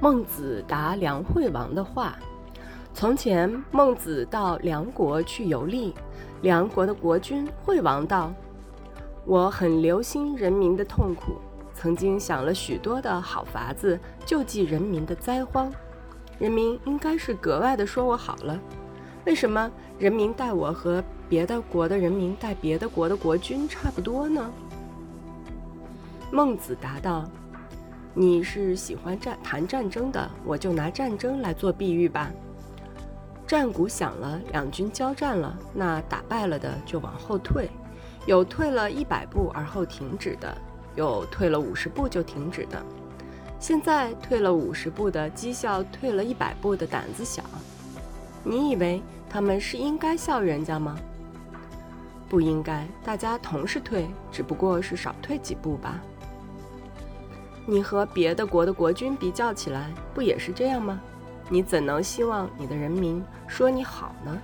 孟子答梁惠王的话：从前，孟子到梁国去游历，梁国的国君惠王道：“我很留心人民的痛苦，曾经想了许多的好法子救济人民的灾荒。人民应该是格外的说我好了。为什么人民待我和别的国的人民待别的国的国君差不多呢？”孟子答道。你是喜欢战谈战争的，我就拿战争来做比喻吧。战鼓响了，两军交战了，那打败了的就往后退，有退了一百步而后停止的，有退了五十步就停止的。现在退了五十步的讥笑退了一百步的胆子小，你以为他们是应该笑人家吗？不应该，大家同是退，只不过是少退几步吧。你和别的国的国君比较起来，不也是这样吗？你怎能希望你的人民说你好呢？